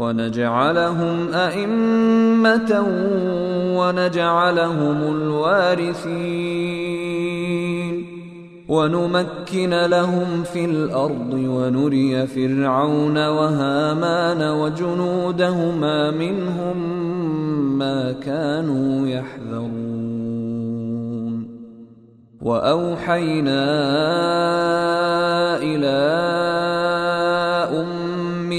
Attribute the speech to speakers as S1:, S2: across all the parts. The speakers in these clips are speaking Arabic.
S1: ونجعلهم أئمة ونجعلهم الوارثين. ونمكن لهم في الأرض ونري فرعون وهامان وجنودهما منهم ما كانوا يحذرون. وأوحينا إلى أم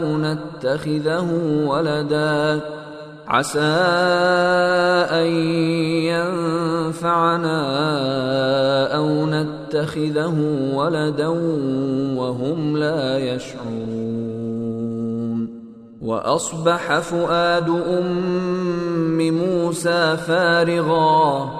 S1: أو نتخذه ولدا. عسى أن ينفعنا أو نتخذه ولدا وهم لا يشعرون. وأصبح فؤاد أم موسى فارغاً.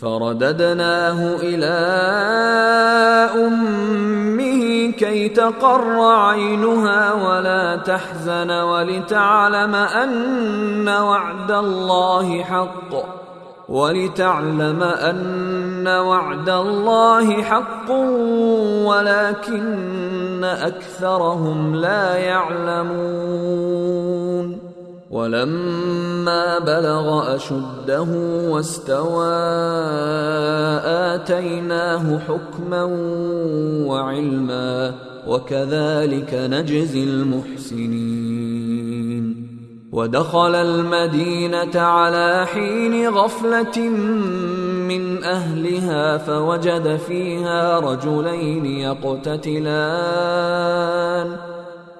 S1: فرددناه إلى أمه كي تقر عينها ولا تحزن ولتعلم أن وعد الله حق ولتعلم أن وعد الله حق ولكن أكثرهم لا يعلمون ولما بلغ أشده واستوى آتيناه حكما وعلما وكذلك نجزي المحسنين. ودخل المدينة على حين غفلة من أهلها فوجد فيها رجلين يقتتلان.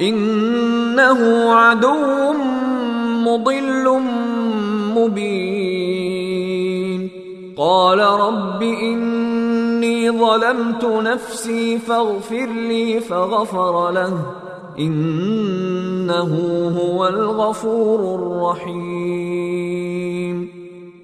S1: إنه عدو مضل مبين. قال رب إني ظلمت نفسي فاغفر لي فغفر له. إنه هو الغفور الرحيم.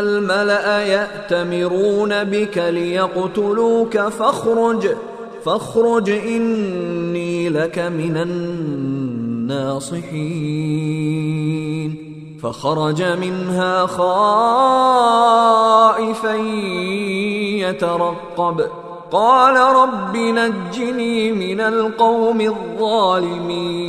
S1: الملأ يأتمرون بك ليقتلوك فاخرج فاخرج إني لك من الناصحين. فخرج منها خائفا يترقب. قال رب نجني من القوم الظالمين.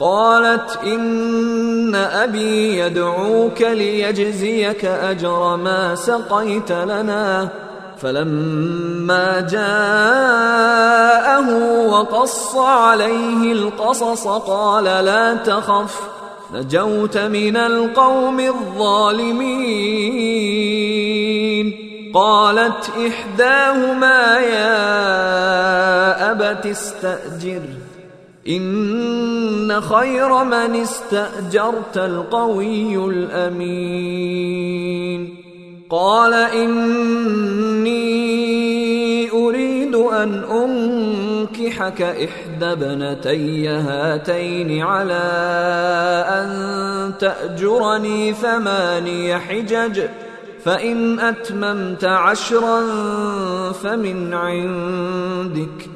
S1: قالت إن أبي يدعوك ليجزيك أجر ما سقيت لنا. فلما جاءه وقص عليه القصص قال لا تخف نجوت من القوم الظالمين. قالت إحداهما يا أبت استاجره إن خير من استأجرت القوي الأمين. قال إني أريد أن أنكحك إحدى ابنتي هاتين على أن تأجرني ثماني حجج فإن أتممت عشرا فمن عندك.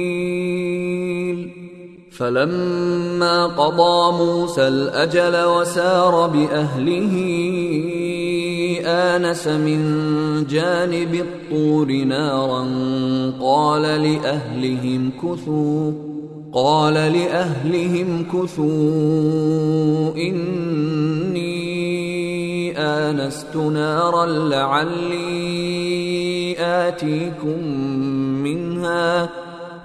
S1: فلما قضى موسى الأجل وسار بأهله آنس من جانب الطور نارا قال لأهلهم كثوا قال لأهلهم كثوا إني آنست نارا لعلي آتيكم منها.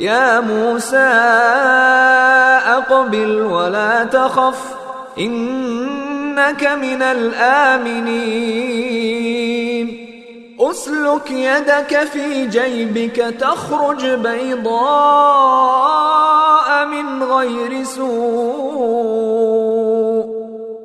S1: يا موسى أقبل ولا تخف إنك من الآمنين. أسلك يدك في جيبك تخرج بيضاء من غير سوء.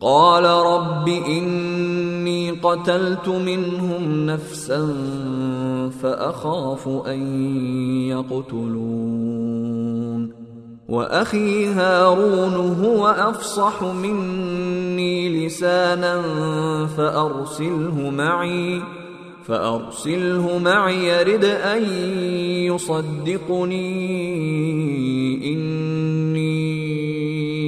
S1: قال رب إني قتلت منهم نفسا فأخاف أن يقتلون. وأخي هارون هو أفصح مني لسانا فأرسله معي فأرسله معي يرد أن يصدقني. إني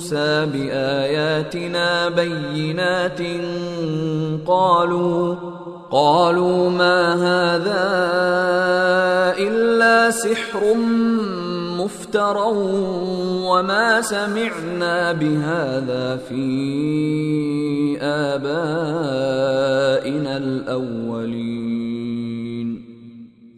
S1: موسى بآياتنا بينات قالوا قالوا ما هذا إلا سحر مفترى وما سمعنا بهذا في آبائنا الأولين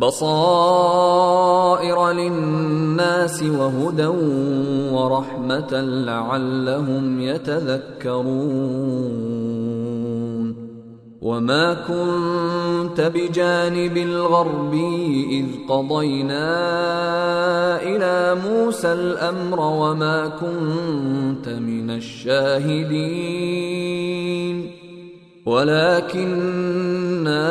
S1: بصائر للناس وهدى ورحمة لعلهم يتذكرون. وما كنت بجانب الغرب إذ قضينا إلى موسى الأمر وما كنت من الشاهدين. ولكنا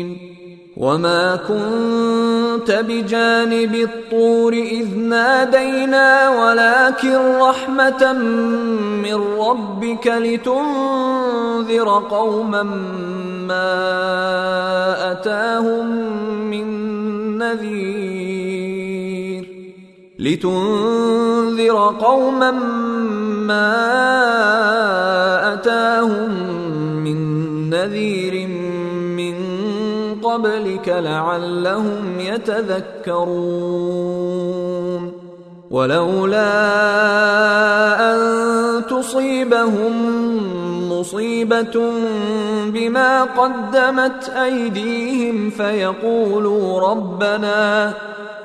S1: وما كنت بجانب الطور اذ نادينا ولكن رحمه من ربك لتنذر قوما ما اتاهم من نذير لتنذر قوما ما اتاهم من نذير قبلك لعلهم يتذكرون. ولولا أن تصيبهم مصيبة بما قدمت أيديهم فيقولوا ربنا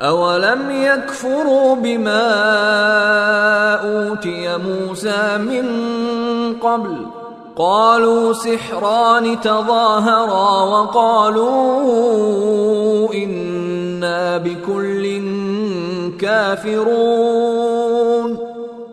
S1: أولم يكفروا بما أوتي موسى من قبل قالوا سحران تظاهرا وقالوا إنا بكل كافرون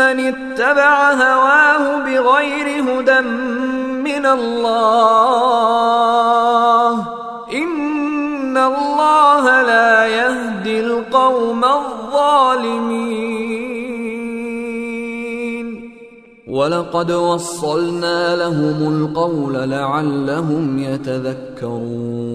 S1: اتبع هواه بغير هدى من الله. إن الله لا يهدي القوم الظالمين. ولقد وصلنا لهم القول لعلهم يتذكرون.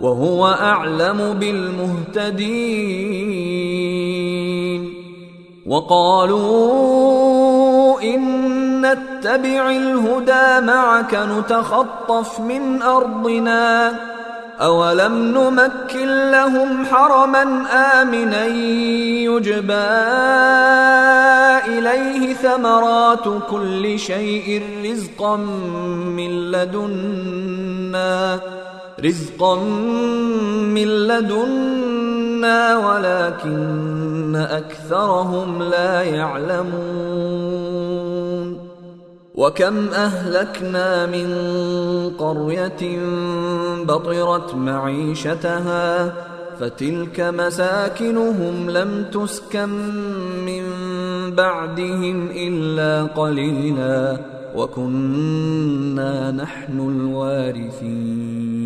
S1: وهو أعلم بالمهتدين. وقالوا إن نتبع الهدى معك نتخطف من أرضنا. أولم نمكن لهم حرما آمنا يجبى إليه ثمرات كل شيء رزقا من لدنا. رزقا من لدنا ولكن اكثرهم لا يعلمون وكم اهلكنا من قريه بطرت معيشتها فتلك مساكنهم لم تسكن من بعدهم الا قليلا وكنا نحن الوارثين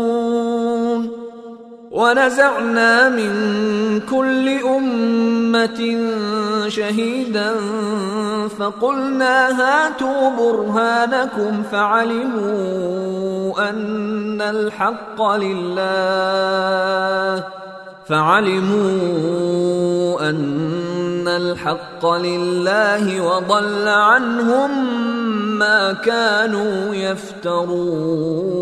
S1: ونزعنا من كل أمة شهيدا فقلنا هاتوا برهانكم فعلموا أن الحق لله فعلموا أن الحق لله وضل عنهم ما كانوا يفترون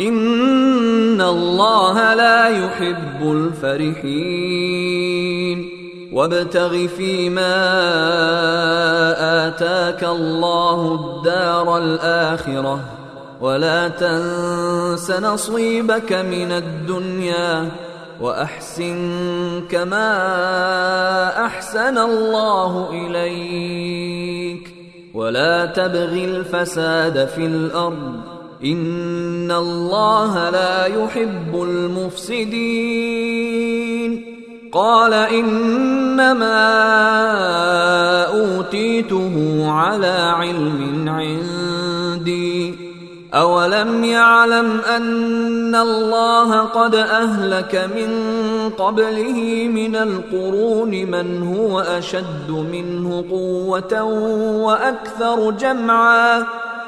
S1: ان الله لا يحب الفرحين وابتغ فيما اتاك الله الدار الاخره ولا تنس نصيبك من الدنيا واحسن كما احسن الله اليك ولا تبغ الفساد في الأرض ان الله لا يحب المفسدين. قال انما اوتيته على علم عندي. أولم يعلم أن الله قد أهلك من قبله من القرون من هو أشد منه قوة وأكثر جمعا.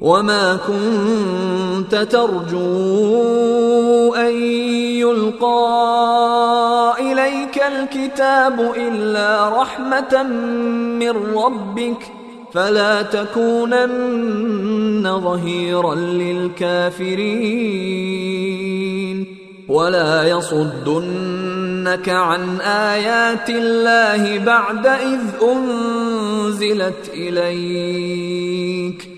S1: وما كنت ترجو ان يلقى اليك الكتاب الا رحمه من ربك فلا تكونن ظهيرا للكافرين ولا يصدنك عن ايات الله بعد اذ انزلت اليك